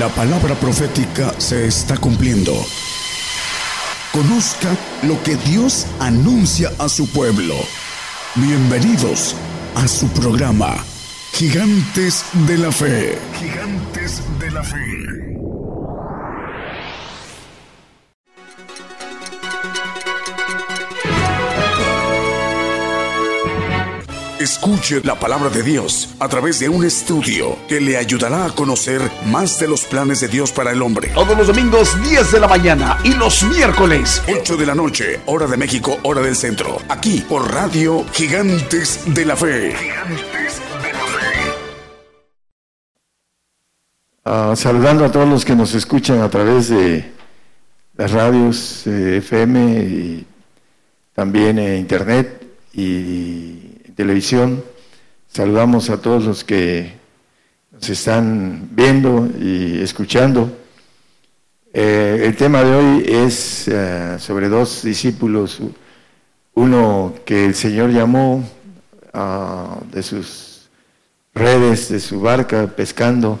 La palabra profética se está cumpliendo. Conozca lo que Dios anuncia a su pueblo. Bienvenidos a su programa, Gigantes de la Fe. Gigantes de la Fe. Escuche la palabra de Dios a través de un estudio que le ayudará a conocer más de los planes de Dios para el hombre. Todos los domingos 10 de la mañana y los miércoles 8 de la noche, hora de México, hora del centro. Aquí por Radio Gigantes de la Fe. Gigantes de la Fe. Ah, saludando a todos los que nos escuchan a través de las radios eh, FM y también en internet y televisión. Saludamos a todos los que nos están viendo y escuchando. Eh, el tema de hoy es eh, sobre dos discípulos, uno que el Señor llamó ah, de sus redes, de su barca, pescando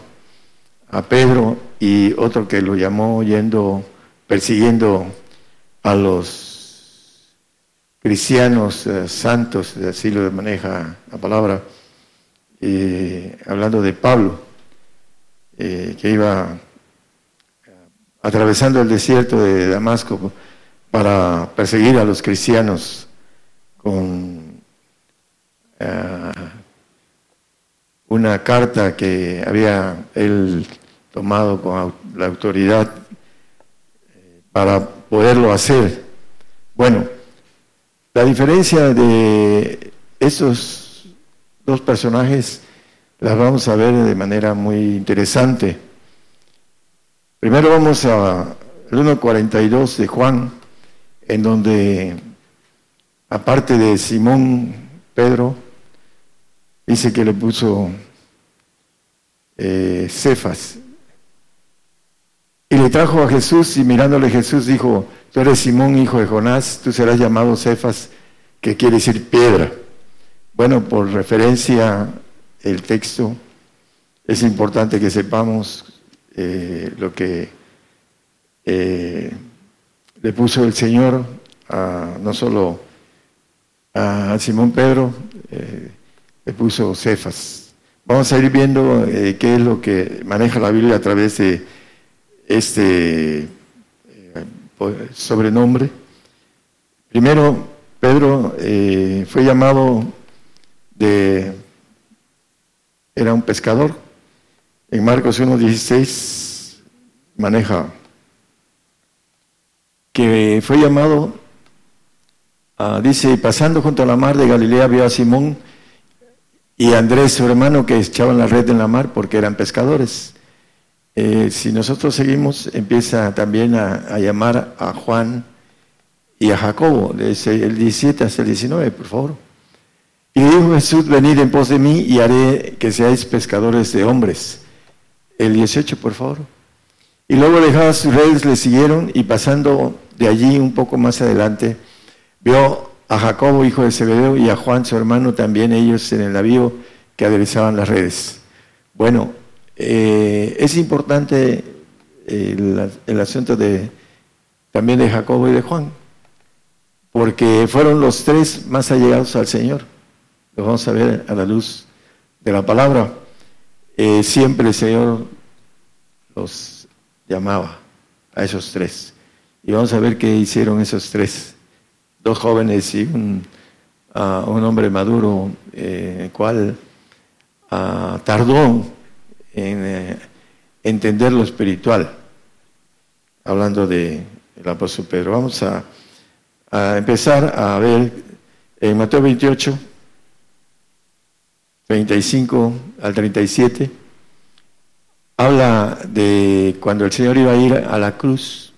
a Pedro, y otro que lo llamó yendo, persiguiendo a los cristianos eh, santos, así lo maneja la palabra, hablando de Pablo, eh, que iba eh, atravesando el desierto de Damasco para perseguir a los cristianos con una carta que había él tomado con la autoridad para poderlo hacer. Bueno, la diferencia de estos dos personajes las vamos a ver de manera muy interesante. Primero vamos al 1.42 de Juan, en donde, aparte de Simón Pedro, dice que le puso eh, Cefas. Y le trajo a Jesús y mirándole Jesús dijo, Tú eres Simón, hijo de Jonás, tú serás llamado Cefas, que quiere decir piedra. Bueno, por referencia el texto, es importante que sepamos eh, lo que eh, le puso el Señor a, no solo a Simón Pedro, eh, le puso Cefas. Vamos a ir viendo qué es lo que maneja la Biblia a través de este sobrenombre. Primero, Pedro eh, fue llamado de, era un pescador. En Marcos 1.16 maneja que fue llamado, dice, pasando junto a la mar de Galilea vio a Simón y a Andrés, su hermano, que echaban la red en la mar porque eran pescadores. Eh, si nosotros seguimos, empieza también a, llamar a Juan y a Jacobo, desde el 17 hasta el 19, por favor. Y dijo Jesús, venid en pos de mí y haré que seáis pescadores de hombres. El 18, por favor. Y luego dejadas sus redes, le siguieron y pasando de allí un poco más adelante, vio a Jacobo, hijo de Zebedeo, y a Juan, su hermano, también ellos en el navío que aderezaban las redes. Bueno, eh, es importante el, asunto de, también de Jacobo y de Juan, porque fueron los tres más allegados al Señor. Lo vamos a ver a la luz de la palabra. Eh, siempre el Señor los llamaba a esos tres. Y vamos a ver qué hicieron esos tres. Dos jóvenes y un, ah, hombre maduro, eh, el cual ah, tardó en eh, entender lo espiritual, hablando de el apóstol Pedro. Vamos a, empezar a ver en Mateo 28, 35 al 37, habla de cuando el Señor iba a ir a la cruz.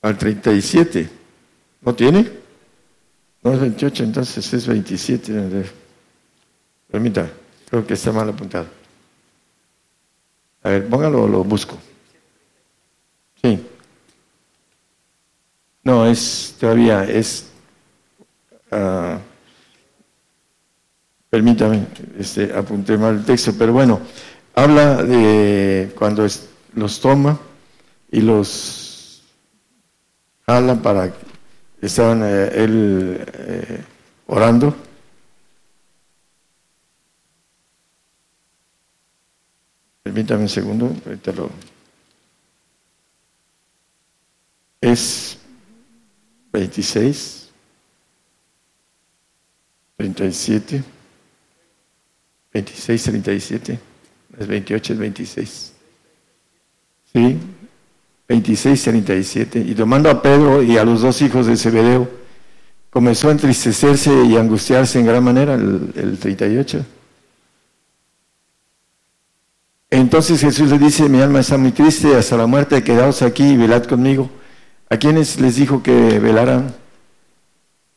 Al 37. ¿No tiene? No es 28, entonces es 27. Permítame, creo que está mal apuntado. A ver, póngalo, lo busco. Sí. No, es todavía, es uh, Permítame, este, apunté mal el texto, pero bueno, habla de cuando los toma y los jala para estaban eh, él eh, orando. Permítame un segundo, ahorita lo. Es 26, 37, 26, 37, es 28, es 26. ¿Sí? 26, 37. Y tomando a Pedro y a los dos hijos de Zebedeo, comenzó a entristecerse y angustiarse en gran manera, el, el 38. Entonces Jesús le dice, mi alma está muy triste hasta la muerte, quedaos aquí y velad conmigo. ¿A quiénes les dijo que velaran?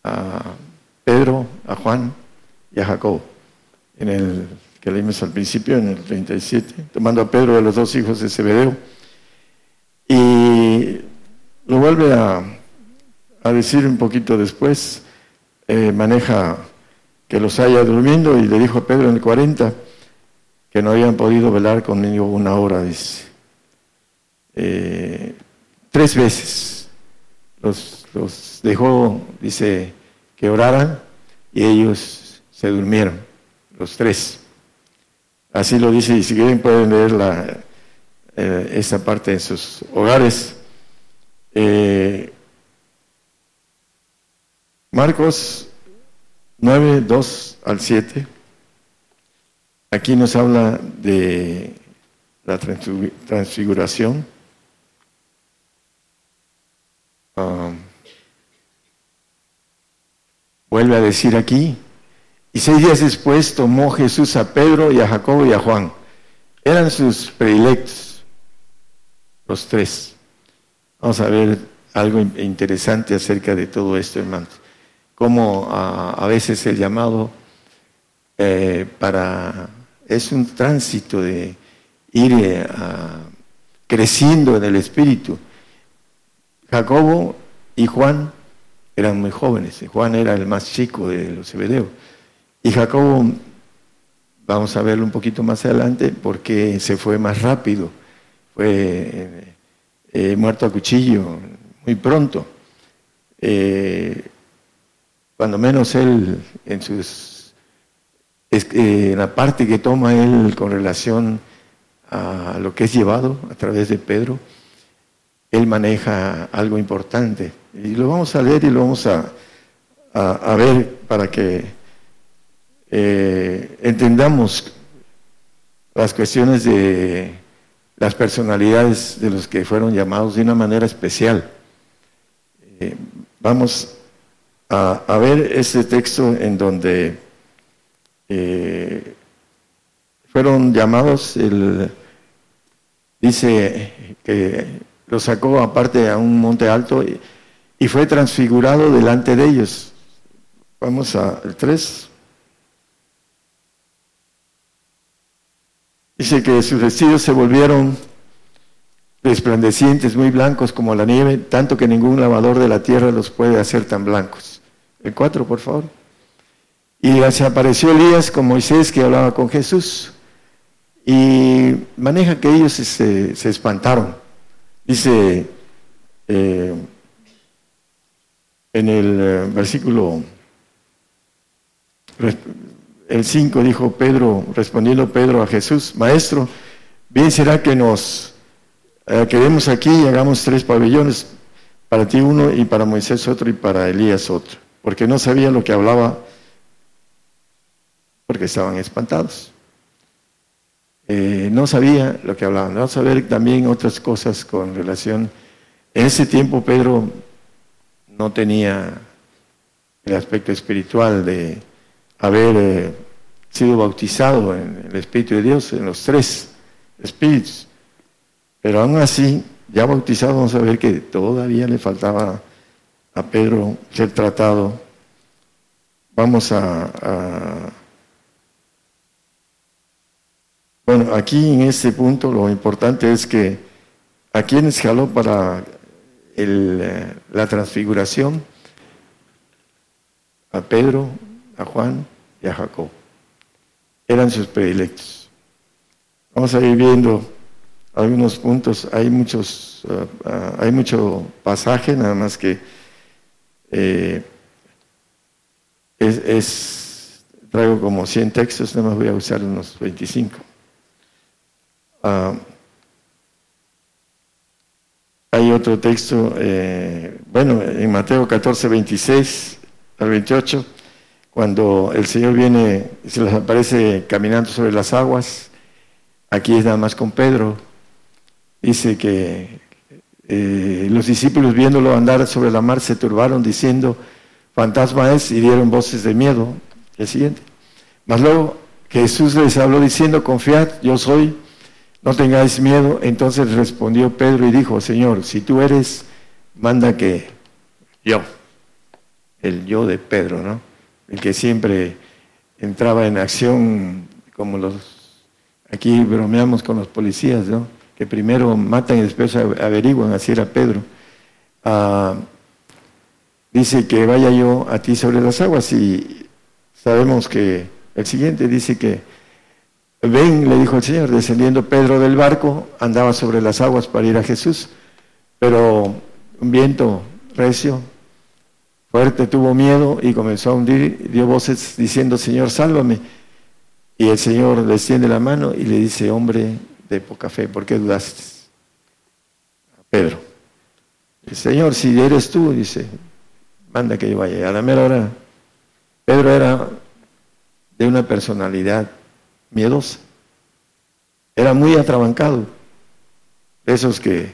A Pedro, a Juan y a Jacob. En el que leímos al principio, en el 37, tomando a Pedro de los dos hijos de Zebedeo. Y lo vuelve a, decir un poquito después, eh, maneja que los haya durmiendo y le dijo a Pedro en el 40 que no habían podido velar conmigo una hora, dice. Eh, tres veces los, dejó, dice, que oraran y ellos se durmieron, los tres. Así lo dice, y si quieren pueden leer la, eh, esta parte en sus hogares. Eh, Marcos 9, 2 al 7. Aquí nos habla de la transfiguración. Um, vuelve a decir aquí, y seis días después tomó Jesús a Pedro y a Jacobo y a Juan. Eran sus predilectos, los tres. Vamos a ver algo interesante acerca de todo esto, hermanos. Cómo a, veces el llamado eh, para es un tránsito de ir eh, creciendo en el espíritu Jacobo y Juan eran muy jóvenes. Juan era el más chico de los Zebedeos. Y Jacobo, vamos a verlo un poquito más adelante, porque se fue más rápido. Fue eh, muerto a cuchillo muy pronto. Eh, cuando menos él, en sus eh, en la parte que toma él con relación a lo que es llevado a través de Pedro, él maneja algo importante. Y lo vamos a leer y lo vamos a, ver para que eh, entendamos las cuestiones de las personalidades de los que fueron llamados de una manera especial. Eh, vamos a, ver ese texto en donde eh, fueron llamados, el, dice que lo sacó aparte a un monte alto y, fue transfigurado delante de ellos. Vamos al 3. Dice que sus vestidos se volvieron resplandecientes, muy blancos como la nieve, tanto que ningún lavador de la tierra los puede hacer tan blancos. El 4, por favor. Y se apareció Elías con Moisés que hablaba con Jesús. Y maneja que ellos se espantaron. Dice eh, en el eh, versículo, el 5 dijo Pedro, respondiendo Pedro a Jesús, Maestro, bien será que nos eh, quedemos aquí y hagamos tres pabellones, para ti uno y para Moisés otro y para Elías otro, porque no sabía lo que hablaba, porque estaban espantados. Eh, no sabía lo que hablaban. Vamos a ver también otras cosas con relación. En ese tiempo Pedro no tenía el aspecto espiritual de haber eh, sido bautizado en el Espíritu de Dios, en los tres espíritus. Pero aún así, ya bautizado, vamos a ver que todavía le faltaba a Pedro ser tratado. Vamos a Bueno, aquí en este punto lo importante es que a quienes jaló para eh, la transfiguración, a Pedro, a Juan y a Jacob. eran sus predilectos. Vamos a ir viendo algunos puntos, hay muchos, uh, uh, hay mucho pasaje, nada más que eh, es, traigo como 100 textos, nada más voy a usar unos 25. Uh, hay otro texto, eh, bueno, en Mateo 14, 26 al 28, cuando el Señor viene, se les aparece caminando sobre las aguas, aquí es nada más con Pedro, dice que eh, los discípulos viéndolo andar sobre la mar se turbaron diciendo, fantasma es, y dieron voces de miedo. El siguiente. Mas luego Jesús les habló diciendo, confiad, yo soy, no tengáis miedo. Entonces respondió Pedro y dijo, Señor, si tú eres, manda que yo, el yo de Pedro, ¿no? El que siempre entraba en acción como los, aquí bromeamos con los policías, ¿no? que primero matan y después averiguan, así era Pedro. Ah, dice que vaya yo a ti sobre las aguas y sabemos que el siguiente dice que ven, le dijo el Señor, descendiendo Pedro del barco, andaba sobre las aguas para ir a Jesús, pero un viento recio, fuerte, tuvo miedo y comenzó a hundir, dio voces diciendo, Señor, sálvame. Y el Señor le extiende la mano y le dice, hombre de poca fe, ¿por qué dudaste? A Pedro. El Señor, si eres tú, dice, manda que yo vaya. A la mera hora, Pedro era de una personalidad miedosa. Era muy atrabancado. Esos que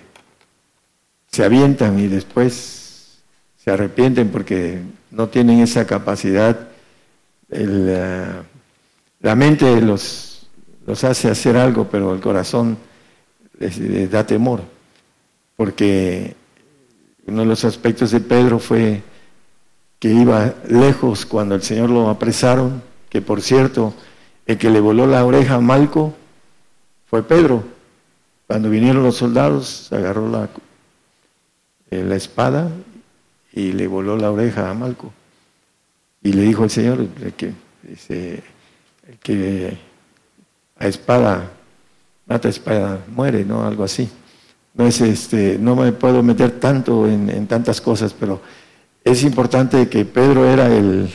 se avientan y después se arrepienten porque no tienen esa capacidad. la, la mente los los hace hacer algo, pero el corazón les, da temor, porque uno de los aspectos de Pedro fue que iba lejos cuando el Señor lo apresaron, que por cierto, el que le voló la oreja a Malco fue Pedro. Cuando vinieron los soldados, agarró la, eh, la espada y le voló la oreja a Malco. Y le dijo al Señor que, dice, que a espada, mata espada, muere, ¿no? Algo así. No es este, no me puedo meter tanto en, tantas cosas, pero es importante que Pedro era el,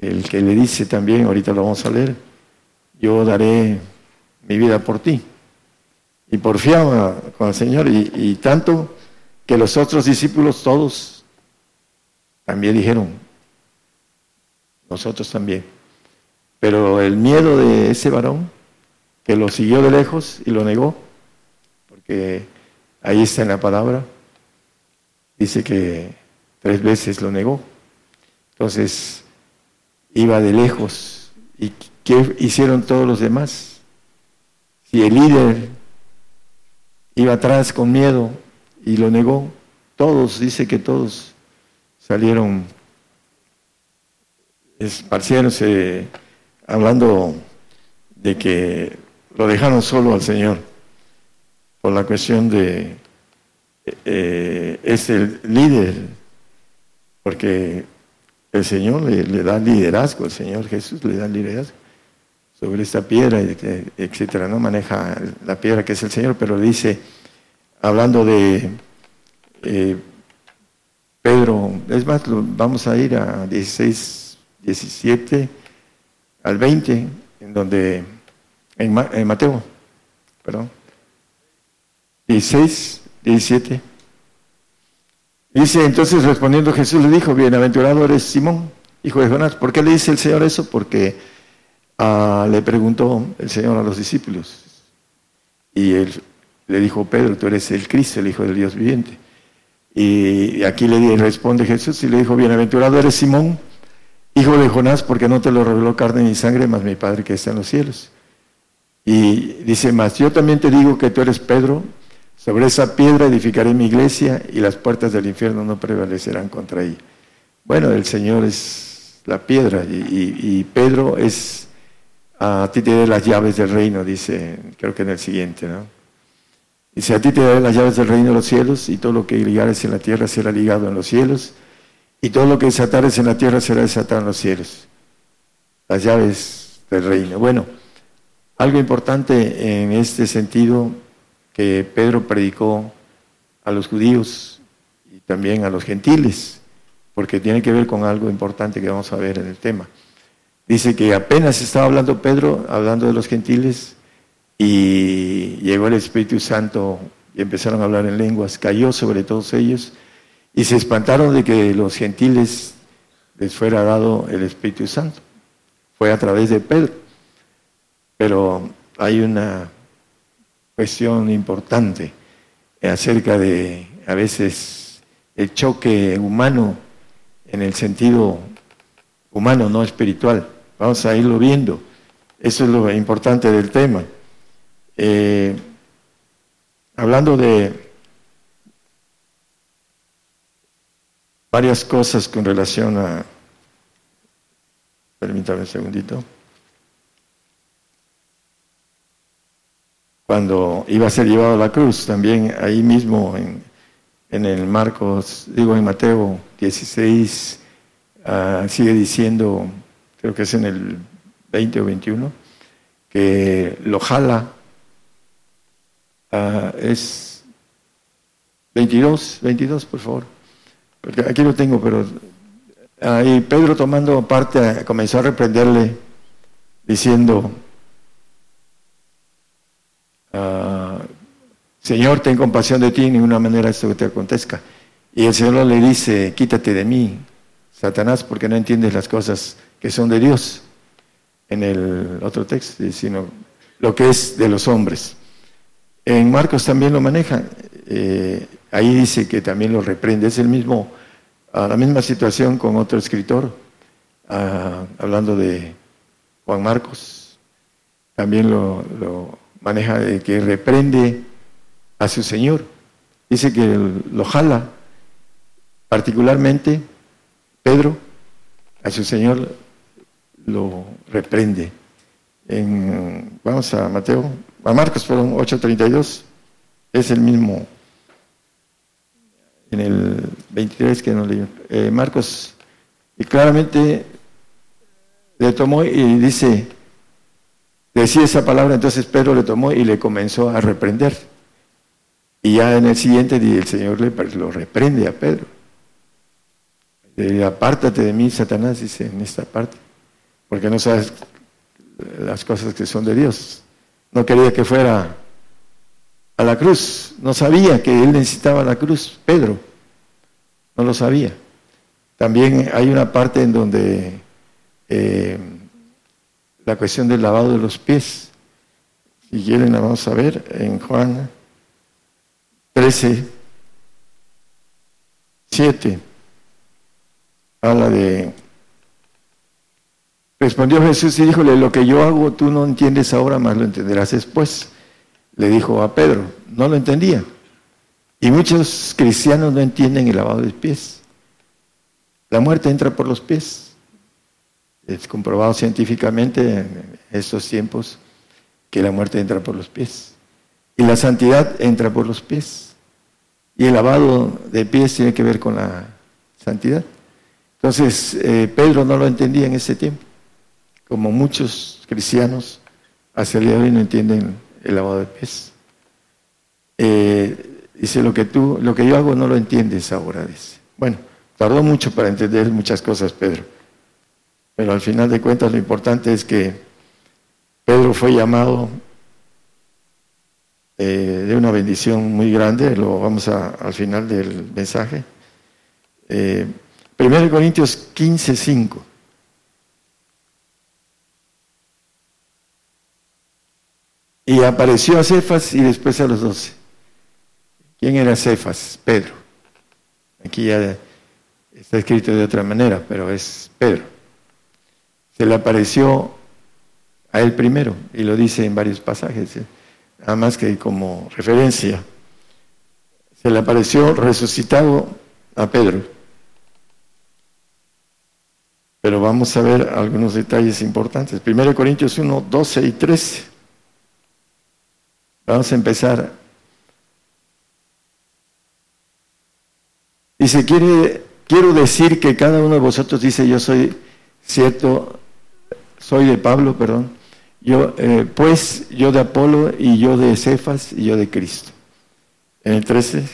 el que le dice también, ahorita lo vamos a leer, yo daré mi vida por ti. Y porfiaba con el Señor, y, y tanto que los otros discípulos todos también dijeron, nosotros también. Pero el miedo de ese varón que lo siguió de lejos y lo negó, porque ahí está en la palabra, dice que tres veces lo negó. Entonces, iba de lejos. ¿Y qué hicieron todos los demás? Si el líder iba atrás con miedo y lo negó, todos, dice que todos salieron, esparciéndose, hablando de que lo dejaron solo al Señor por la cuestión de eh, es el líder, porque el Señor le, da liderazgo, el Señor Jesús le da liderazgo sobre esta piedra, etcétera, no maneja la piedra que es el Señor, pero dice, hablando de eh, Pedro, es más, vamos a ir a 16, 17 al 20, en donde en, Mateo, perdón, 16, 17. Dice, entonces respondiendo Jesús le dijo, bienaventurado eres Simón, hijo de Jonás. ¿Por qué le dice el Señor eso? Porque ah, le preguntó el Señor a los discípulos. Y él le dijo, Pedro, tú eres el Cristo, el Hijo del Dios viviente. Y aquí le responde Jesús y le dijo, bienaventurado eres Simón, hijo de Jonás, porque no te lo reveló carne ni sangre, más mi Padre que está en los cielos. Y dice más, yo también te digo que tú eres Pedro, sobre esa piedra edificaré mi iglesia y las puertas del infierno no prevalecerán contra ella. Bueno, el Señor es la piedra y, Pedro es, a ti te daré las llaves del reino, dice, creo que en el siguiente, ¿no? Dice, a ti te daré las llaves del reino de los cielos y todo lo que ligares en la tierra será ligado en los cielos y todo lo que desatares en la tierra será desatado en los cielos. Las llaves del reino. Bueno, algo importante en este sentido que Pedro predicó a los judíos y también a los gentiles, porque tiene que ver con algo importante que vamos a ver en el tema. Dice que apenas estaba hablando Pedro, hablando de los gentiles, y llegó el Espíritu Santo y empezaron a hablar en lenguas, cayó sobre todos ellos y se espantaron de que los gentiles les fuera dado el Espíritu Santo. Fue a través de Pedro. Pero hay una cuestión importante acerca de a veces el choque humano en el sentido humano, no espiritual. Vamos a irlo viendo. Eso es lo importante del tema. Eh, hablando de varias cosas con relación a... Permítame un segundito. Cuando iba a ser llevado a la cruz, también ahí mismo en, en el Marcos, digo en Mateo 16, ah, sigue diciendo, creo que es en el 20 o 21, que lo jala Ah, es 22, 22, por favor. Porque aquí lo tengo, pero ahí Pedro tomando parte comenzó a reprenderle diciendo, Señor, ten compasión de ti, en ninguna manera esto que te acontezca. Y el Señor le dice, quítate de mí, Satanás, porque no entiendes las cosas que son de Dios. En el otro texto, sino lo que es de los hombres. En Marcos también lo maneja. Eh, ahí dice que también lo reprende. Es el mismo, la misma situación con otro escritor, ah, hablando de Juan Marcos. También lo, maneja de que reprende a su Señor. Dice que lo jala, particularmente Pedro, a su Señor lo reprende. En, vamos a Mateo a Marcos, fueron 8.32, es el mismo en el 23 que no leí. Eh, Marcos, y claramente le tomó y dice, decía esa palabra, entonces Pedro le tomó y le comenzó a reprender. Y ya en el siguiente el Señor le, lo reprende a Pedro. apártate de mí, Satanás, dice en esta parte, porque no sabes las cosas que son de Dios. No quería que fuera a la cruz. No sabía que él necesitaba la cruz, Pedro. No lo sabía. También hay una parte en donde eh, la cuestión del lavado de los pies. Si quieren la vamos a ver en Juan 13, 7. Habla de Respondió Jesús y díjole, lo que yo hago tú no entiendes ahora, más lo entenderás después. Le dijo a Pedro, no lo entendía. Y muchos cristianos no entienden el lavado de pies. La muerte entra por los pies. Es comprobado científicamente en estos tiempos que la muerte entra por los pies. Y la santidad entra por los pies. Y el lavado de pies tiene que ver con la santidad. Entonces, eh, Pedro no lo entendía en ese tiempo como muchos cristianos hacia el día de hoy no entienden el lavado de pies. Eh, dice, lo que tú, lo que yo hago no lo entiendes ahora, dice. Bueno, tardó mucho para entender muchas cosas, Pedro. Pero al final de cuentas lo importante es que Pedro fue llamado eh, de una bendición muy grande, lo vamos a, al final del mensaje. Eh, 1 Corintios 15, 5. Y apareció a Cefas y después a los doce. ¿Quién era Cefas? Pedro. Aquí ya está escrito de otra manera, pero es Pedro. Se le apareció a él primero y lo dice en varios pasajes, ¿eh? Nada más que como referencia. Se le apareció resucitado a Pedro. Pero vamos a ver algunos detalles importantes. 1 Corintios 1, 12 y 13. Vamos a empezar. Dice, quiere, quiero decir que cada uno de vosotros dice, yo soy cierto, soy de Pablo, perdón, yo, eh, pues yo de Apolo y yo de Cefas y yo de Cristo. En el 13,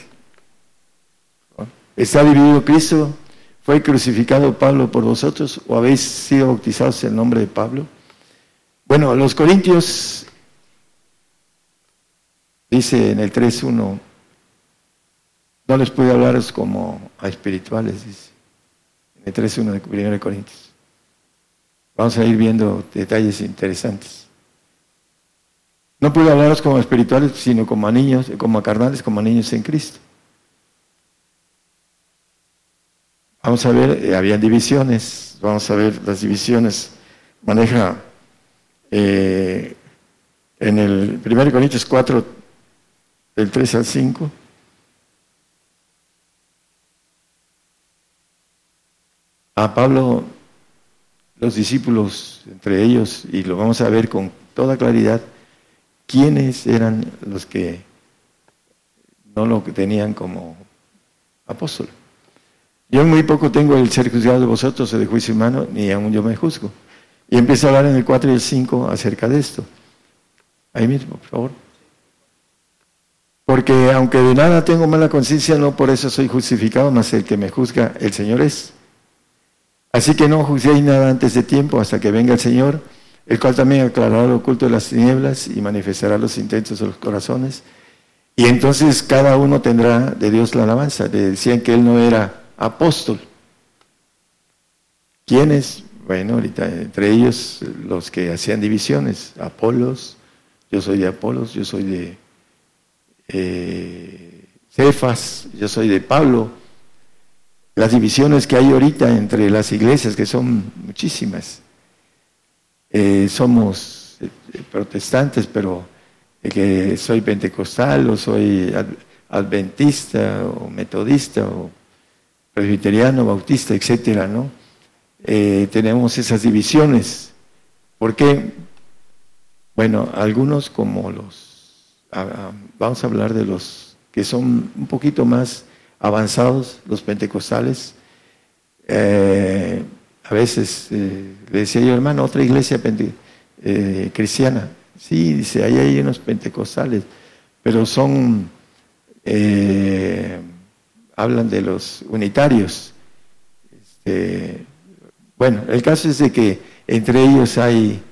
¿está dividido Cristo? ¿Fue crucificado Pablo por vosotros o habéis sido bautizados en el nombre de Pablo? Bueno, los Corintios, dice en el 3.1, no les puede hablaros como a espirituales, dice, en el 3.1 de 1 Corintios. Vamos a ir viendo detalles interesantes. No puedo hablaros como espirituales, sino como a niños, como a carnales, como a niños en Cristo. Vamos a ver, eh, habían divisiones, vamos a ver las divisiones. Maneja eh, en el 1 Corintios 4, del 3 al 5. A Pablo, los discípulos, entre ellos, y lo vamos a ver con toda claridad, quiénes eran los que no lo tenían como apóstol. Yo muy poco tengo el ser juzgado de vosotros o de juicio humano, ni aún yo me juzgo. Y empieza a hablar en el 4 y el 5 acerca de esto. Ahí mismo, por favor. Porque aunque de nada tengo mala conciencia, no por eso soy justificado, más el que me juzga, el Señor es. Así que no juzguéis nada antes de tiempo hasta que venga el Señor, el cual también aclarará lo oculto de las tinieblas y manifestará los intentos de los corazones. Y entonces cada uno tendrá de Dios la alabanza. Le decían que él no era apóstol. ¿Quiénes? Bueno, ahorita entre ellos los que hacían divisiones, Apolos, yo soy de Apolos, yo soy de eh, Cefas, yo soy de Pablo. Las divisiones que hay ahorita entre las iglesias, que son muchísimas. Eh, somos eh, protestantes, pero que soy pentecostal o soy adventista o metodista o presbiteriano, bautista, etcétera, ¿no? Eh, tenemos esas divisiones. ¿Por qué? Bueno, algunos como los, vamos a hablar de los que son un poquito más avanzados, los pentecostales. Eh, a veces eh, le decía yo, hermano, otra iglesia cristiana. Sí, dice, ahí hay unos pentecostales, pero son hablan de los unitarios. Este, bueno, el caso es de que entre ellos hay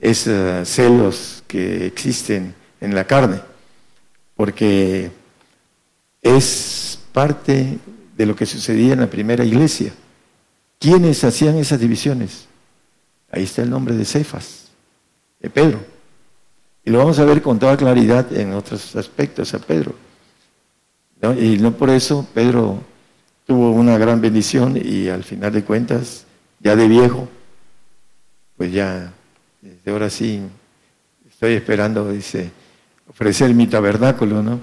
esos celos que existen en la carne, porque es parte de lo que sucedía en la primera iglesia. ¿Quiénes hacían esas divisiones? Ahí está el nombre de Cefas, de Pedro. Y lo vamos a ver con toda claridad en otros aspectos a Pedro. Y no por eso Pedro tuvo una gran bendición y al final de cuentas, ya de viejo, pues ya, desde ahora sí, estoy esperando, dice, ofrecer mi tabernáculo, ¿no?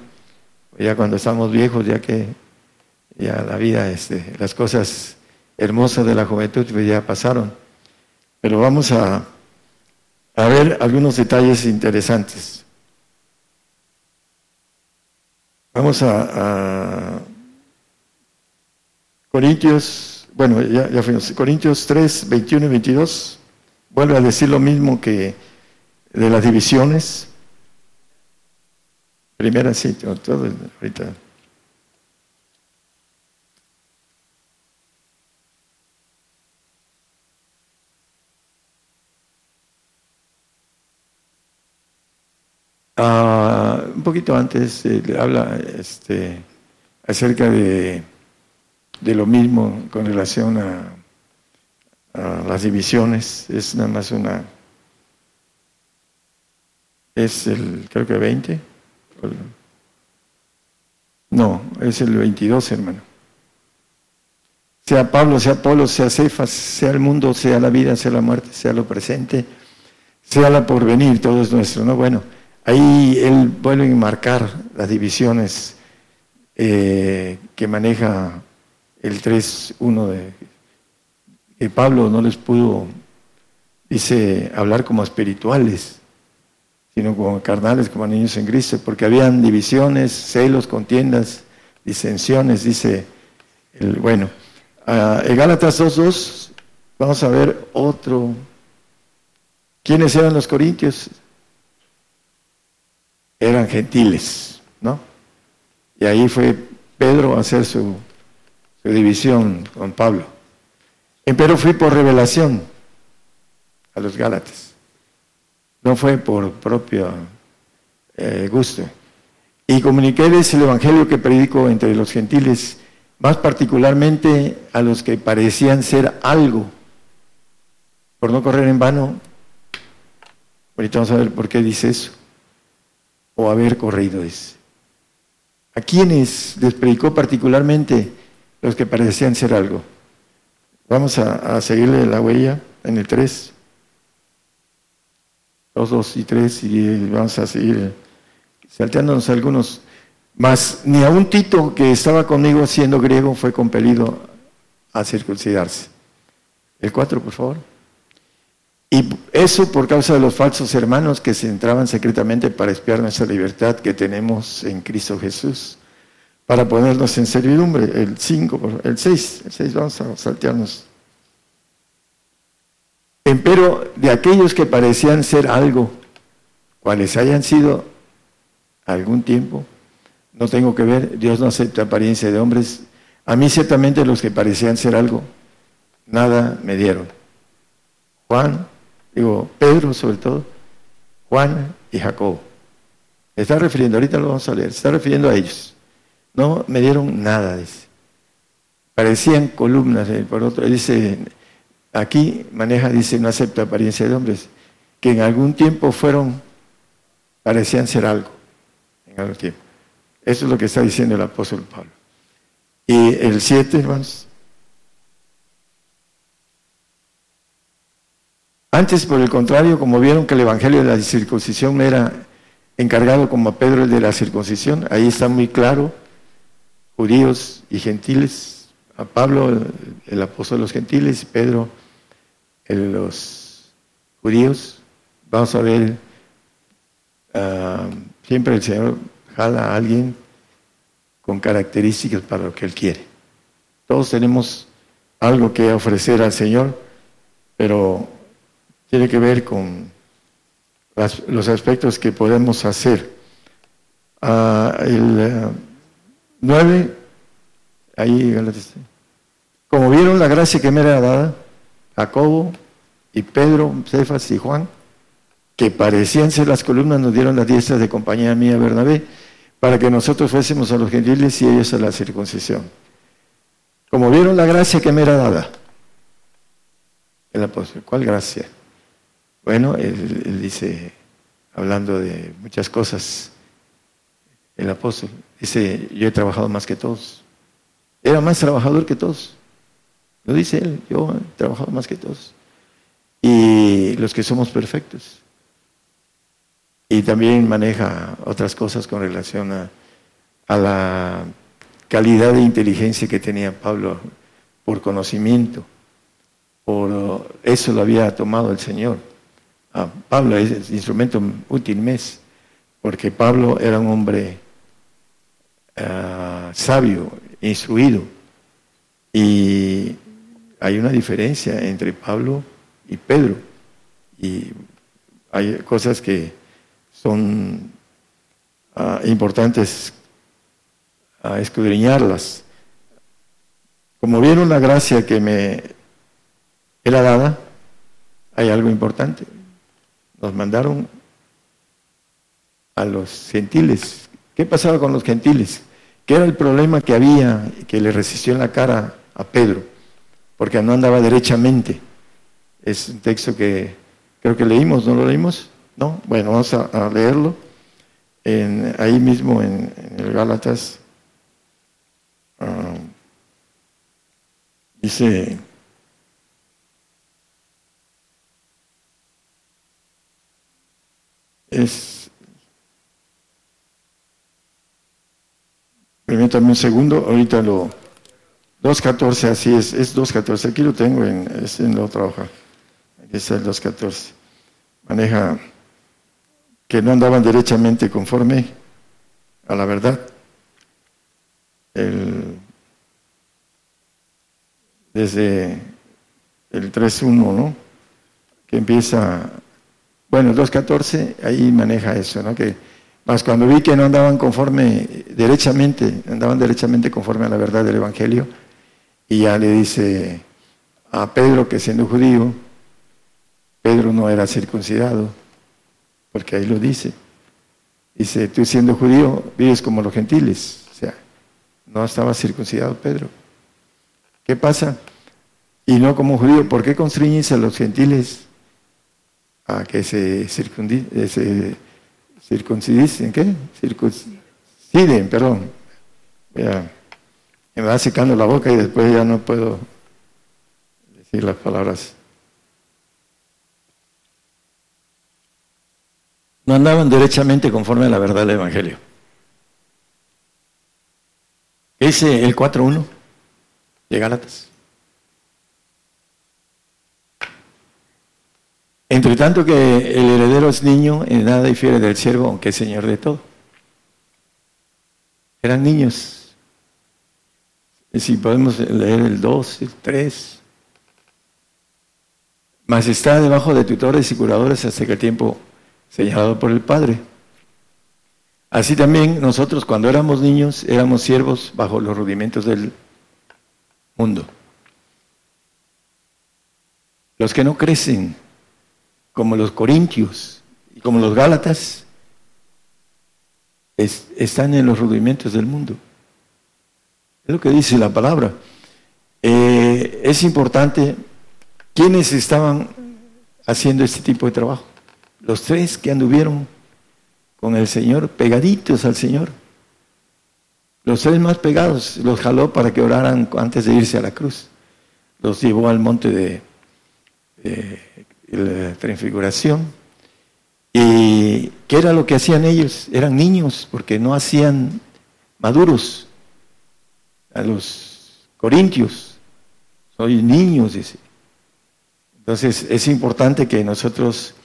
Ya cuando estamos viejos, ya que ya la vida, este, las cosas hermosas de la juventud, pues ya pasaron. Pero vamos a, a ver algunos detalles interesantes. Vamos a, Corintios, bueno, ya, fuimos, Corintios 3, 21 y 22, vuelve a decir lo mismo que de las divisiones. Primera sí, todo ahorita. Ah, un poquito antes eh, habla este, acerca de, de, lo mismo con relación a, las divisiones. Es nada más una. Es el, creo que 20. No, es el 22, hermano. Sea Pablo, sea Polo, sea Cefas, sea el mundo, sea la vida, sea la muerte, sea lo presente, sea la porvenir, todo es nuestro, ¿no? Bueno. Ahí él vuelve a enmarcar las divisiones eh, que maneja el 3.1 de Pablo no les pudo, dice, hablar como espirituales, sino como carnales, como niños en Cristo, porque habían divisiones, celos, contiendas, disensiones, dice el bueno. Uh, en Gálatas 2.2 vamos a ver otro ¿Quiénes eran los corintios? Eran gentiles, ¿no? Y ahí fue Pedro a hacer su, división con Pablo. Pero fui por revelación a los Gálatas. No fue por propio eh, gusto. Y comuniquéles el evangelio que predico entre los gentiles, más particularmente a los que parecían ser algo, por no correr en vano. Ahorita vamos a ver por qué dice eso. O haber corrido es. ¿A quiénes les predicó particularmente los que parecían ser algo? Vamos a, seguirle la huella en el 3. 2, 2 y 3 y vamos a seguir salteándonos algunos. Más ni a un Tito que estaba conmigo siendo griego fue compelido a circuncidarse. El 4, por favor. Y eso por causa de los falsos hermanos que se entraban secretamente para espiar nuestra libertad que tenemos en Cristo Jesús, para ponernos en servidumbre. El 5, el 6, el 6 vamos a saltearnos. Empero de aquellos que parecían ser algo, cuales hayan sido algún tiempo, no tengo que ver, Dios no acepta apariencia de hombres. A mí ciertamente los que parecían ser algo, nada me dieron. Juan, digo, Pedro sobre todo, Juan y Jacob. está refiriendo, ahorita lo vamos a leer, se está refiriendo a ellos. No me dieron nada, dice. Parecían columnas, por otro, dice, aquí maneja, dice, no acepta apariencia de hombres, que en algún tiempo fueron, parecían ser algo, en algún tiempo. Eso es lo que está diciendo el apóstol Pablo. Y el 7, hermanos. Antes, por el contrario, como vieron que el evangelio de la circuncisión era encargado como a Pedro el de la circuncisión, ahí está muy claro, judíos y gentiles, a Pablo el, apóstol de los gentiles, y Pedro el los judíos. Vamos a ver, ah, siempre el Señor jala a alguien con características para lo que Él quiere. Todos tenemos algo que ofrecer al Señor, pero tiene que ver con los aspectos que podemos hacer. Ah, el 9, eh, ahí, como vieron la gracia que me era dada, Jacobo y Pedro, Cefas y Juan, que parecían ser las columnas, nos dieron las diestras de compañía mía Bernabé, para que nosotros fuésemos a los gentiles y ellos a la circuncisión. Como vieron la gracia que me era dada, el apóstol, ¿cuál gracia? Bueno, él, dice, hablando de muchas cosas, el apóstol dice, yo he trabajado más que todos. Era más trabajador que todos. Lo dice él, yo he trabajado más que todos. Y los que somos perfectos y también maneja otras cosas con relación a, la calidad de inteligencia que tenía Pablo por conocimiento. Por eso lo había tomado el Señor. Ah, Pablo es instrumento útil mes, porque Pablo era un hombre ah, sabio, instruido. Y hay una diferencia entre Pablo y Pedro. Y hay cosas que son ah, importantes a escudriñarlas. Como vieron la gracia que me era dada, hay algo importante. Nos mandaron a los gentiles. ¿Qué pasaba con los gentiles? ¿Qué era el problema que había que le resistió en la cara a Pedro? Porque no andaba derechamente. Es un texto que creo que leímos, ¿no lo leímos? ¿No? Bueno, vamos a, leerlo. En, ahí mismo en, el Gálatas. Ah, dice. Es. Permítame un segundo, ahorita lo. 2.14, así es, es 2.14, aquí lo tengo en, es en la otra hoja. Aquí está el 2.14. Maneja que no andaban derechamente conforme a la verdad. desde el 3.1, ¿no? que empieza bueno, 2.14, ahí maneja eso, ¿no? Que más cuando vi que no andaban conforme, derechamente, andaban derechamente conforme a la verdad del Evangelio, y ya le dice a Pedro que siendo judío, Pedro no era circuncidado, porque ahí lo dice. Dice, tú siendo judío vives como los gentiles. O sea, no estaba circuncidado Pedro. ¿Qué pasa? Y no como judío, ¿por qué constriñes a los gentiles a que se, eh, se circuncidisen? ¿Qué? Circunciden, perdón. me va secando la boca y después ya no puedo decir las palabras. no andaban derechamente conforme a la verdad del Evangelio. Ese el 4.1 de Gálatas. Entre tanto que el heredero es niño, en nada difiere del siervo, aunque es señor de todo. Eran niños. Si podemos leer el 2, el 3. Mas está debajo de tutores y curadores hasta que el tiempo señalado por el Padre. Así también nosotros cuando éramos niños éramos siervos bajo los rudimentos del mundo. Los que no crecen, como los corintios y como los gálatas, están en los rudimentos del mundo. Es lo que dice la palabra. Eh, es importante quiénes estaban haciendo este tipo de trabajo. Los tres que anduvieron con el Señor, pegaditos al Señor. Los tres más pegados los jaló para que oraran antes de irse a la cruz. Los llevó al monte de, la transfiguración. ¿Y qué era lo que hacían ellos? Eran niños, porque no hacían maduros a los corintios. Soy niños, dice. Entonces es importante que nosotros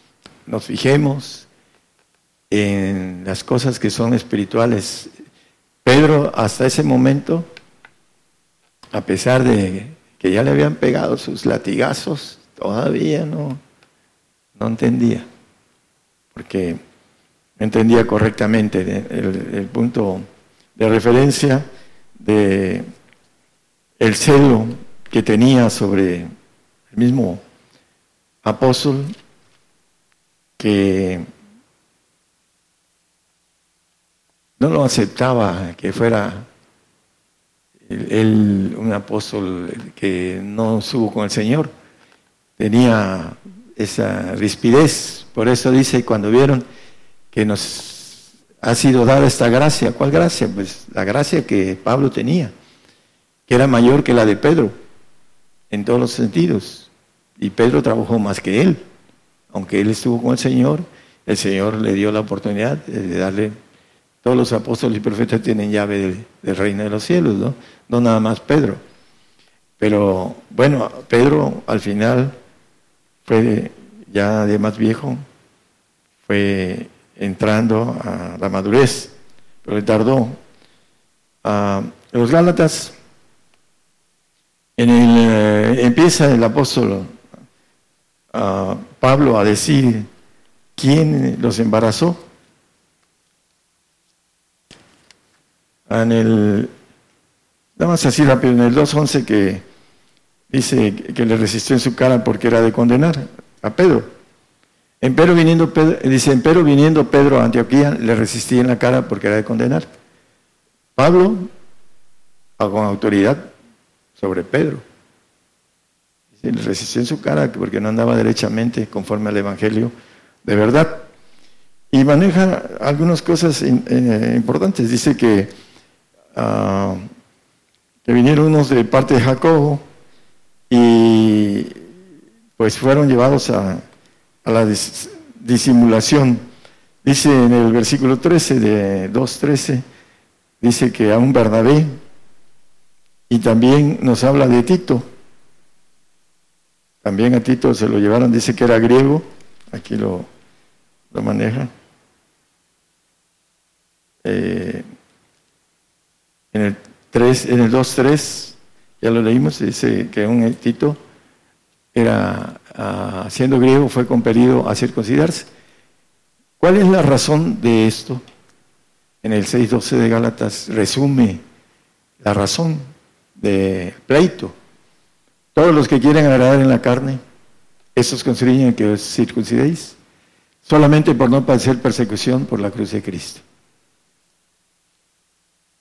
nos fijemos en las cosas que son espirituales. Pedro hasta ese momento, a pesar de que ya le habían pegado sus latigazos, todavía no, no entendía, porque entendía correctamente el, el punto de referencia de el celo que tenía sobre el mismo apóstol que no lo aceptaba que fuera él un apóstol que no subo con el Señor. Tenía esa rispidez. Por eso dice, cuando vieron que nos ha sido dada esta gracia, ¿cuál gracia? Pues la gracia que Pablo tenía, que era mayor que la de Pedro, en todos los sentidos. Y Pedro trabajó más que él aunque él estuvo con el Señor, el Señor le dio la oportunidad de darle, todos los apóstoles y profetas tienen llave del, reino de los cielos, ¿no? No nada más Pedro. Pero bueno, Pedro al final fue ya de más viejo, fue entrando a la madurez, pero le tardó. a los Gálatas, en el, eh, empieza el apóstol a Pablo a decir quién los embarazó. En el, nada más así rápido, en el 2.11 que dice que le resistió en su cara porque era de condenar a Pedro. Empero viniendo dice, empero viniendo Pedro a Antioquía, le resistí en la cara porque era de condenar. Pablo, con autoridad sobre Pedro le resistió en su cara porque no andaba derechamente conforme al Evangelio de verdad. Y maneja algunas cosas eh, importantes. Dice ah, que vinieron unos de parte de Jacobo y pues fueron llevados a, a la disimulación. Dice en el versículo 13 de 2.13, dice que a un Bernabé, y también nos habla de Tito, también a Tito se lo llevaron, dice que era griego, aquí lo, lo maneja. Eh, en el 3, en el 2.3, ya lo leímos, dice que un Tito era, ah, siendo griego, fue compelido a circuncidarse. ¿Cuál es la razón de esto? En el 6.12 de Gálatas resume la razón de pleito. Todos los que quieren agradar en la carne, esos constriñen que os circuncidéis, solamente por no padecer persecución por la cruz de Cristo.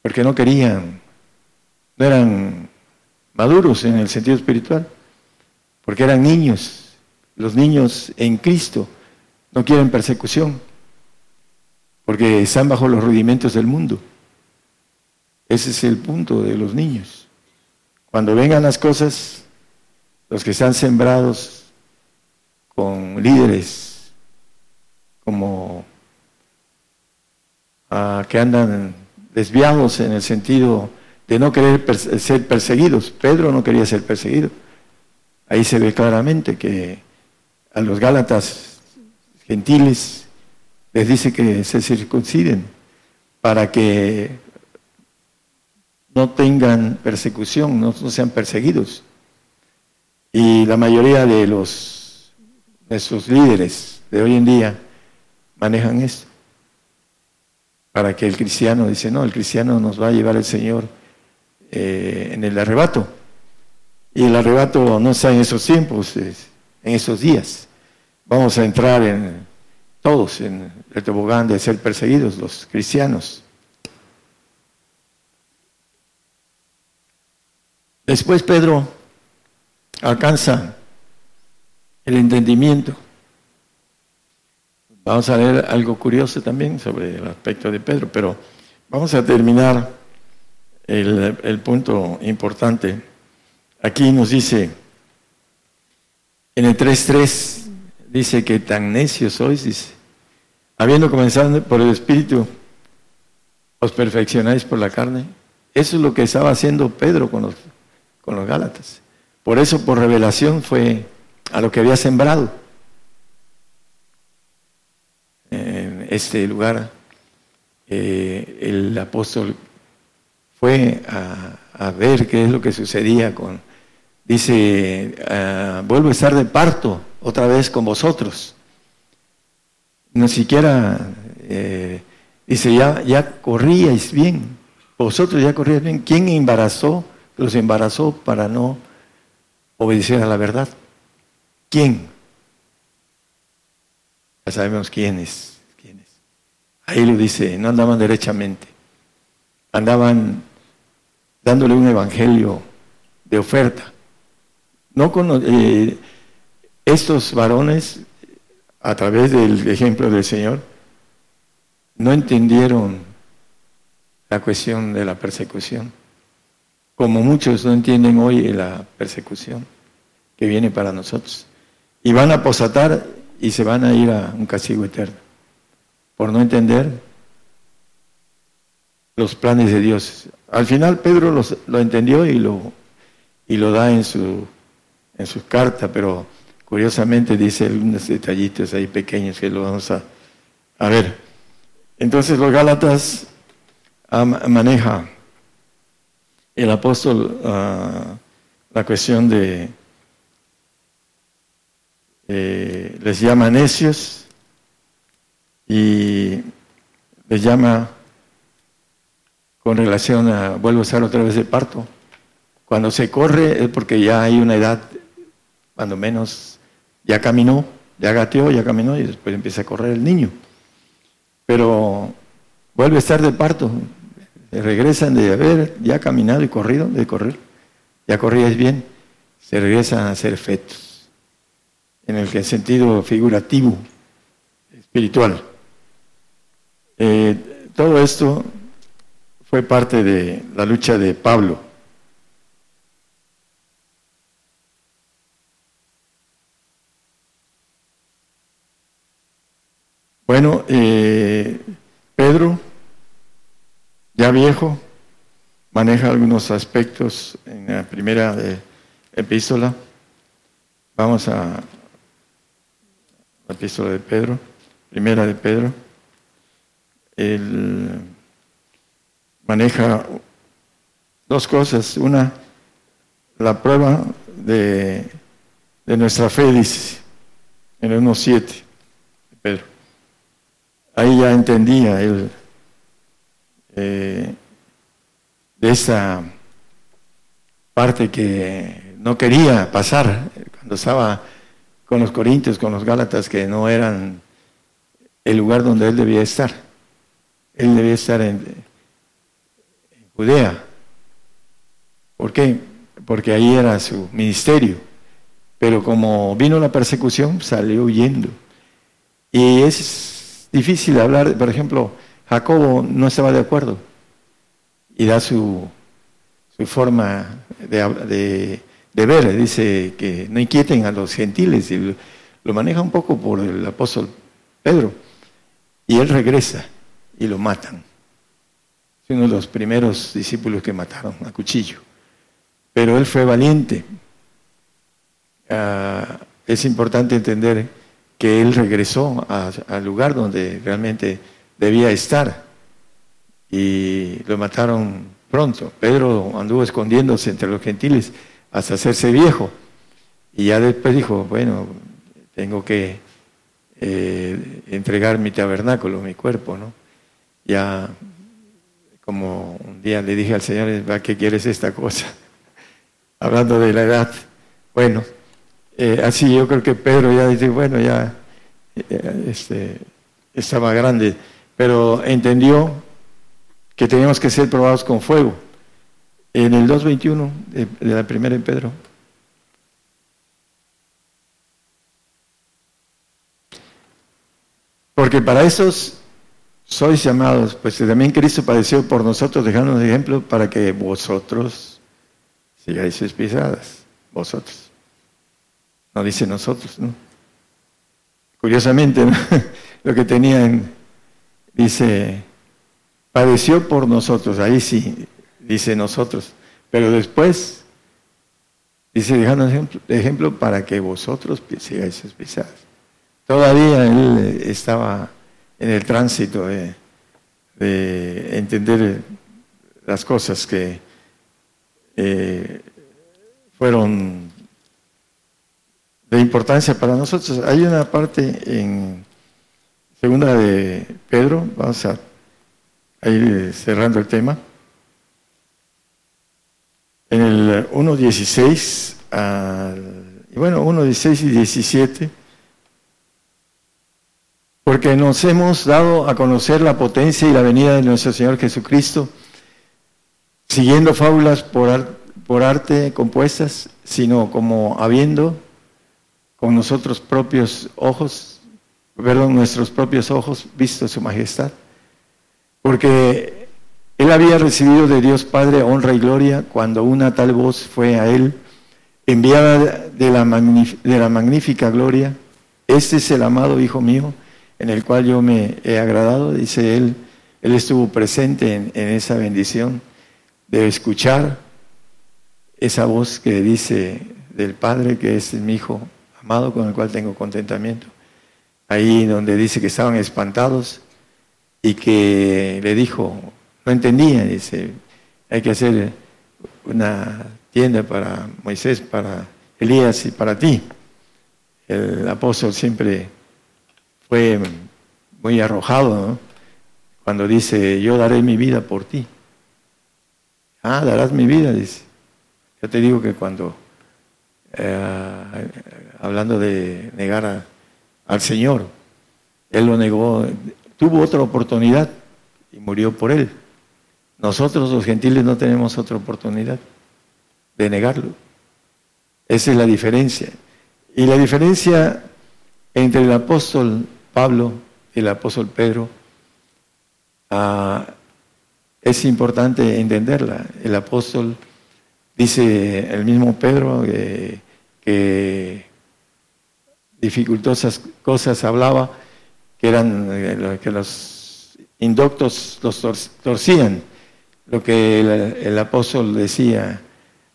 Porque no querían, no eran maduros en el sentido espiritual, porque eran niños. Los niños en Cristo no quieren persecución, porque están bajo los rudimentos del mundo. Ese es el punto de los niños. Cuando vengan las cosas, los que están sembrados con líderes como ah, que andan desviados en el sentido de no querer ser perseguidos. Pedro no quería ser perseguido. Ahí se ve claramente que a los Gálatas gentiles les dice que se circunciden para que no tengan persecución, no, sean perseguidos. Y la mayoría de los de sus líderes de hoy en día manejan esto. Para que el cristiano dice, no, el cristiano nos va a llevar el Señor eh, en el arrebato. Y el arrebato no está en esos tiempos, en esos días. Vamos a entrar en todos en el tobogán de ser perseguidos, los cristianos. Después Pedro alcanza el entendimiento. Vamos a ver algo curioso también sobre el aspecto de Pedro, pero vamos a terminar el, punto importante. Aquí nos dice, en el 3.3, dice que tan necios sois, dice, habiendo comenzado por el Espíritu, os perfeccionáis por la carne. Eso es lo que estaba haciendo Pedro con los con los Gálatas. Por eso, por revelación, fue a lo que había sembrado en este lugar. Eh, el apóstol fue a, ver qué es lo que sucedía con, dice, ah, vuelvo a estar de parto otra vez con vosotros. No siquiera, eh, dice, ya, ya corríais bien, vosotros ya corríais bien. ¿Quién embarazó los embarazó para no obedecer a la verdad. ¿Quién? Ya sabemos quiénes. quiénes. Ahí lo dice, no andaban derechamente. Andaban dándole un evangelio de oferta. No con, eh, estos varones, a través del ejemplo del Señor, no entendieron la cuestión de la persecución como muchos no entienden hoy la persecución que viene para nosotros. Y van a posatar y se van a ir a un castigo eterno por no entender los planes de Dios. Al final Pedro lo entendió y lo, y lo da en su, en su carta, pero curiosamente dice algunos detallitos ahí pequeños que lo vamos a, a ver. Entonces los Gálatas maneja el apóstol ah, la cuestión de, eh, les llama necios y les llama con relación a, vuelvo a usar otra vez el parto, cuando se corre es porque ya hay una edad, cuando menos ya caminó, ya gateó, ya caminó y después empieza a correr el niño. Pero vuelve a estar de parto, regresan de haber ya caminado y corrido, de correr, ya corrías bien, se regresan a ser fetos, en el sentido figurativo, espiritual. Eh, todo esto fue parte de la lucha de Pablo. Bueno, eh, Pedro ya viejo, maneja algunos aspectos en la primera epístola. Vamos a la epístola de Pedro, primera de Pedro. Él maneja dos cosas. Una, la prueba de de nuestra fe, dice, en el 1.7, Pedro. Ahí ya entendía él eh, de esa parte que no quería pasar cuando estaba con los Corintios, con los Gálatas, que no eran el lugar donde él debía estar. Él debía estar en, Judea. ¿Por qué? Porque ahí era su ministerio. Pero como vino la persecución, salió huyendo. Y es difícil hablar, por ejemplo, Jacobo no estaba de acuerdo y da su, forma de, ver, dice que no inquieten a los gentiles y lo maneja un poco por el apóstol Pedro. Y él regresa y lo matan. Es uno de los primeros discípulos que mataron a cuchillo. Pero él fue valiente. Ah, es importante entender que él regresó al lugar donde realmente debía estar y lo mataron pronto. Pedro anduvo escondiéndose entre los gentiles hasta hacerse viejo y ya después dijo, bueno, tengo que eh, entregar mi tabernáculo, mi cuerpo, ¿no? Ya como un día le dije al Señor, ¿para qué quieres esta cosa? Hablando de la edad. Bueno, eh, así yo creo que Pedro ya dice, bueno, ya eh, estaba grande, pero entendió que teníamos que ser probados con fuego. En el 2.21 de, de la primera en Pedro, Porque para esos sois llamados, pues también Cristo padeció por nosotros, dejándonos ejemplo para que vosotros sigáis sus pisadas. Vosotros. No dice nosotros, ¿no? Curiosamente, lo que tenían, dice, padeció por nosotros, ahí sí, dice nosotros, pero después, dice, dejándonos ejemplo para que vosotros sigáis sus pisadas. Todavía él estaba en el tránsito de, entender las cosas que eh, fueron de importancia para nosotros. Hay una parte en segunda de Pedro, vamos a, ir cerrando el tema. En el 1.16, y bueno, 1.16 y 17 porque nos hemos dado a conocer la potencia y la venida de nuestro Señor Jesucristo, siguiendo fábulas por, por arte compuestas, sino como habiendo con nosotros propios ojos, perdón, nuestros propios ojos visto su majestad. Porque él había recibido de Dios Padre honra y gloria cuando una tal voz fue a él, enviada de la, de la magnífica gloria. Este es el amado Hijo mío en el cual yo me he agradado, dice él, él estuvo presente en, esa bendición de escuchar esa voz que dice del Padre, que es mi Hijo amado, con el cual tengo contentamiento. Ahí donde dice que estaban espantados y que le dijo, no entendía, dice, hay que hacer una tienda para Moisés, para Elías y para ti. El apóstol siempre fue muy arrojado, cuando dice, yo daré mi vida por ti. Ah, darás mi vida, dice. Yo te digo que cuando, eh, hablando de negar al Señor, Él lo negó, tuvo otra oportunidad y murió por Él. Nosotros los gentiles no tenemos otra oportunidad de negarlo. Esa es la diferencia. Y la diferencia entre el apóstol Pablo, el apóstol Pedro, ah, es importante entenderla. El apóstol dice, el mismo Pedro, que dificultosas cosas hablaba, que eran eh, que los indoctos los torcían, lo que el, apóstol decía,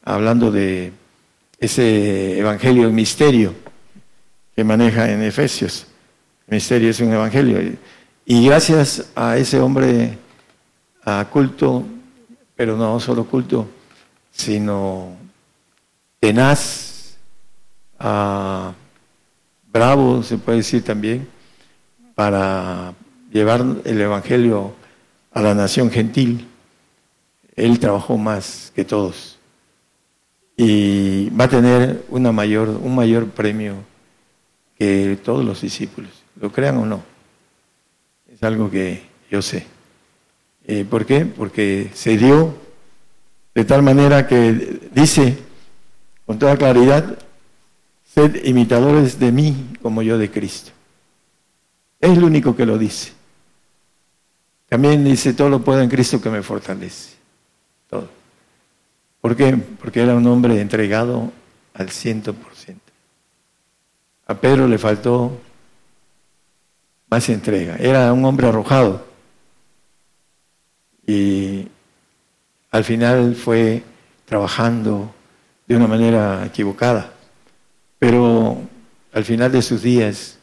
hablando de ese evangelio, el misterio que maneja en Efesios. Misterio es un evangelio. Y gracias a ese hombre a culto, pero no solo culto, sino tenaz, bravo, se puede decir también, para llevar el Evangelio a la nación gentil. Él trabajó más que todos y va a tener una mayor, un mayor premio que todos los discípulos, lo crean o no. Es algo que yo sé. Eh, ¿Por qué? Porque se dio de tal manera que dice con toda claridad, sed imitadores de mí como yo de Cristo. Es el único que lo dice. También dice, todo lo puedo en Cristo que me fortalece. Todo. ¿Por qué? Porque era un hombre entregado al ciento por ciento. A Pedro le faltó más entrega. Era un hombre arrojado. Y al final fue trabajando de una manera equivocada. Pero al final de sus días,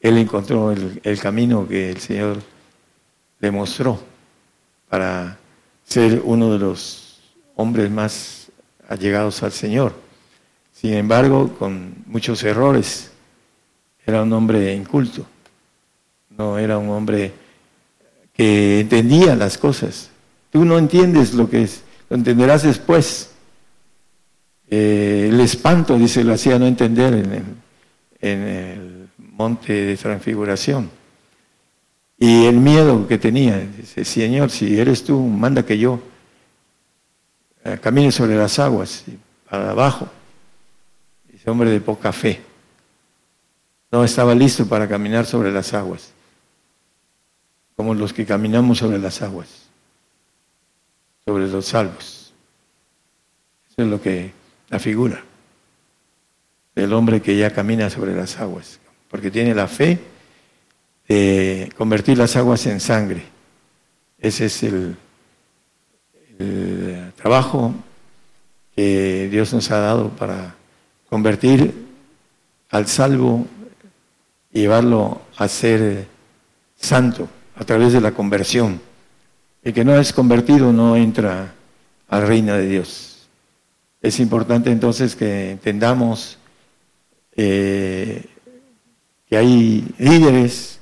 él encontró el, camino que el Señor le mostró para ser uno de los hombres más allegados al Señor. Sin embargo, con muchos errores, era un hombre inculto, no era un hombre que entendía las cosas. Tú no entiendes lo que es, lo entenderás después. Eh, el espanto, dice, lo hacía no entender en el, en el monte de transfiguración. Y el miedo que tenía, dice, Señor, si eres tú, manda que yo eh, camine sobre las aguas, para abajo. Dice, hombre de poca fe. No estaba listo para caminar sobre las aguas, como los que caminamos sobre las aguas, sobre los salvos. Eso es lo que la figura del hombre que ya camina sobre las aguas, porque tiene la fe de convertir las aguas en sangre. Ese es el, trabajo que Dios nos ha dado para convertir al salvo y llevarlo a ser santo a través de la conversión. El que no es convertido no entra al reino de Dios. Es importante entonces que entendamos eh, que hay líderes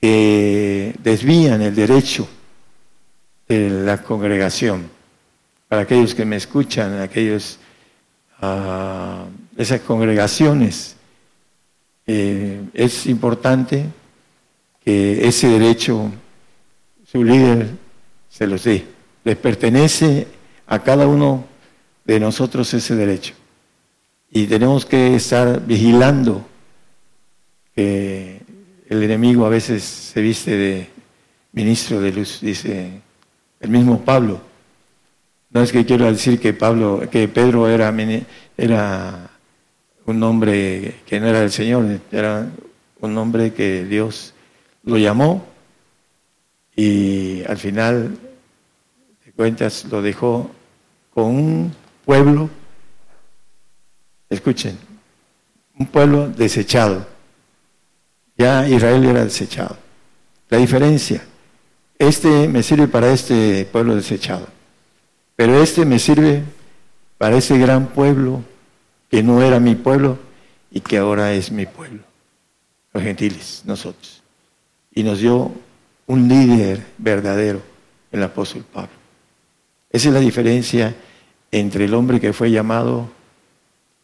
que desvían el derecho de la congregación. Para aquellos que me escuchan, aquellos, uh, esas congregaciones, eh, es importante que ese derecho su líder se los dé. Les pertenece a cada uno de nosotros ese derecho. Y tenemos que estar vigilando que el enemigo a veces se viste de ministro de luz, dice el mismo Pablo. No es que quiero decir que Pablo, que Pedro era, era un hombre que no era del Señor, era un hombre que Dios lo llamó y al final de cuentas lo dejó con un pueblo, escuchen, un pueblo desechado ya Israel era desechado. La diferencia, este me sirve para este pueblo desechado, pero este me sirve para ese gran pueblo que no era mi pueblo y que ahora es mi pueblo, los gentiles, nosotros. Y nos dio un líder verdadero, el apóstol Pablo. Esa es la diferencia entre el hombre que fue llamado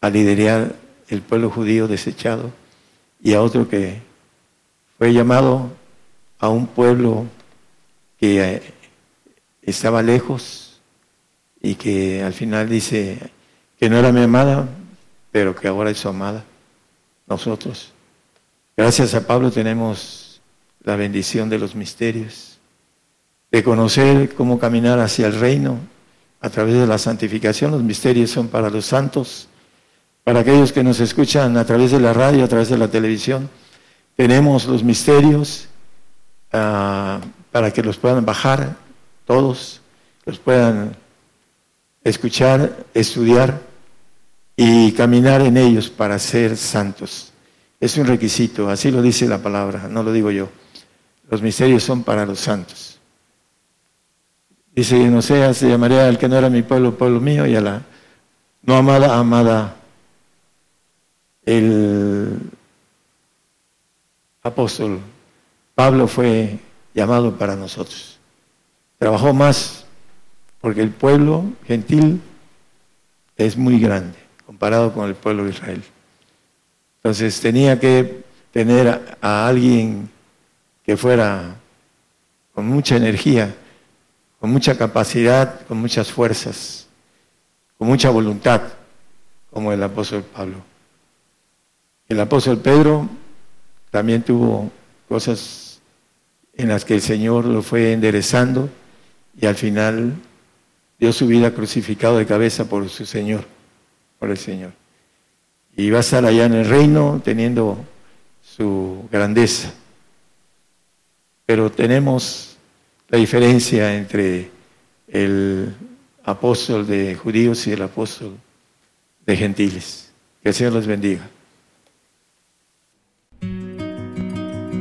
a liderar el pueblo judío desechado y a otro que fue llamado a un pueblo que eh, estaba lejos y que al final dice que no era mi amada, pero que ahora es su amada, nosotros. Gracias a Pablo tenemos la bendición de los misterios, de conocer cómo caminar hacia el reino a través de la santificación. Los misterios son para los santos, para aquellos que nos escuchan a través de la radio, a través de la televisión tenemos los misterios ah, para que los puedan bajar todos, los puedan escuchar, estudiar y caminar en ellos para ser santos. Es un requisito, así lo dice la palabra, no lo digo yo. Los misterios son para los santos. Dice, no sea, se llamaría al que no era mi pueblo, pueblo mío, y a la no amada, amada el apóstol Pablo fue llamado para nosotros. Trabajó más porque el pueblo gentil es muy grande comparado con el pueblo de Israel. Entonces tenía que tener a, alguien que fuera con mucha energía, con mucha capacidad, con muchas fuerzas, con mucha voluntad, como el apóstol Pablo. El apóstol Pedro también tuvo cosas en las que el Señor lo fue enderezando y al final dio su vida crucificado de cabeza por su Señor, por el Señor. Y va a estar allá en el reino teniendo su grandeza. Pero tenemos la diferencia entre el apóstol de judíos y el apóstol de gentiles. Que el Señor los bendiga.